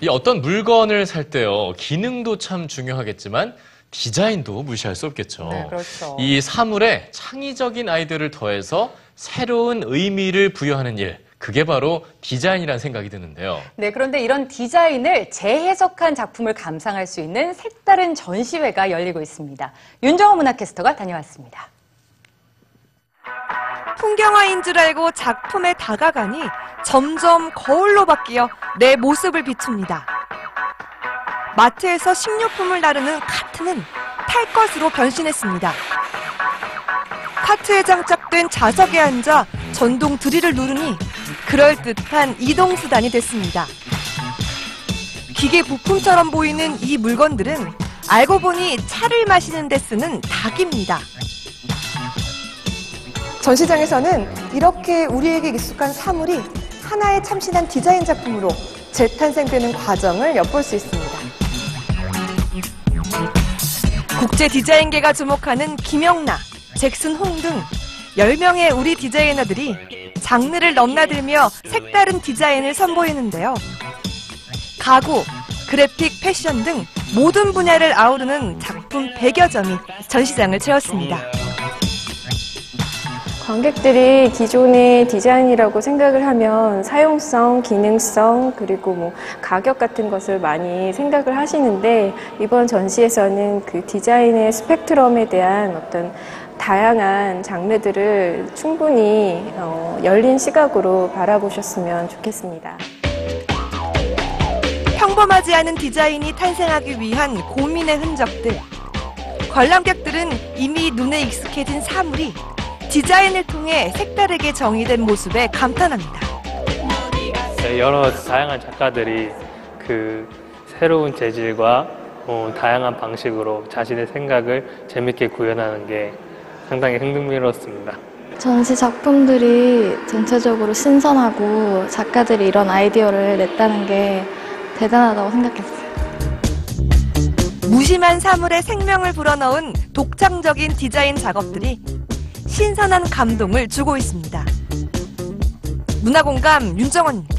이 어떤 물건을 살 때요, 기능도 참 중요하겠지만 디자인도 무시할 수 없겠죠. 네, 그렇죠. 이 사물에 창의적인 아이디어를 더해서 새로운 의미를 부여하는 일, 그게 바로 디자인이라는 생각이 드는데요. 네, 그런데 이런 디자인을 재해석한 작품을 감상할 수 있는 색다른 전시회가 열리고 있습니다. 윤정호 문화캐스터가 다녀왔습니다. 풍경화인 줄 알고 작품에 다가가니 점점 거울로 바뀌어 내 모습을 비춥니다. 마트에서 식료품을 나르는 카트는 탈 것으로 변신했습니다. 카트에 장착된 좌석에 앉아 전동 드릴을 누르니 그럴듯한 이동수단이 됐습니다. 기계 부품처럼 보이는 이 물건들은 알고 보니 차를 마시는 데 쓰는 닭입니다. 전시장에서는 이렇게 우리에게 익숙한 사물이 하나의 참신한 디자인 작품으로 재탄생되는 과정을 엿볼 수 있습니다. 국제 디자인계가 주목하는 김영나, 잭슨 홍 등 10명의 우리 디자이너들이 장르를 넘나들며 색다른 디자인을 선보이는데요. 가구, 그래픽, 패션 등 모든 분야를 아우르는 작품 100여 점이 전시장을 채웠습니다. 관객들이 기존의 디자인이라고 생각을 하면 사용성, 기능성, 그리고 뭐 가격 같은 것을 많이 생각을 하시는데 이번 전시에서는 그 디자인의 스펙트럼에 대한 어떤 다양한 장르들을 충분히 어, 열린 시각으로 바라보셨으면 좋겠습니다. 평범하지 않은 디자인이 탄생하기 위한 고민의 흔적들. 관람객들은 이미 눈에 익숙해진 사물이 디자인을 통해 색다르게 정의된 모습에 감탄합니다. 네, 여러 다양한 작가들이 그 새로운 재질과 어, 다양한 방식으로 자신의 생각을 재밌게 구현하는 게 상당히 흥미로웠습니다. 전시 작품들이 전체적으로 신선하고 작가들이 이런 아이디어를 냈다는 게 대단하다고 생각했어요. 무심한 사물에 생명을 불어넣은 독창적인 디자인 작업들이 신선한 감동을 주고 있습니다. 문화공감 윤정원입니다.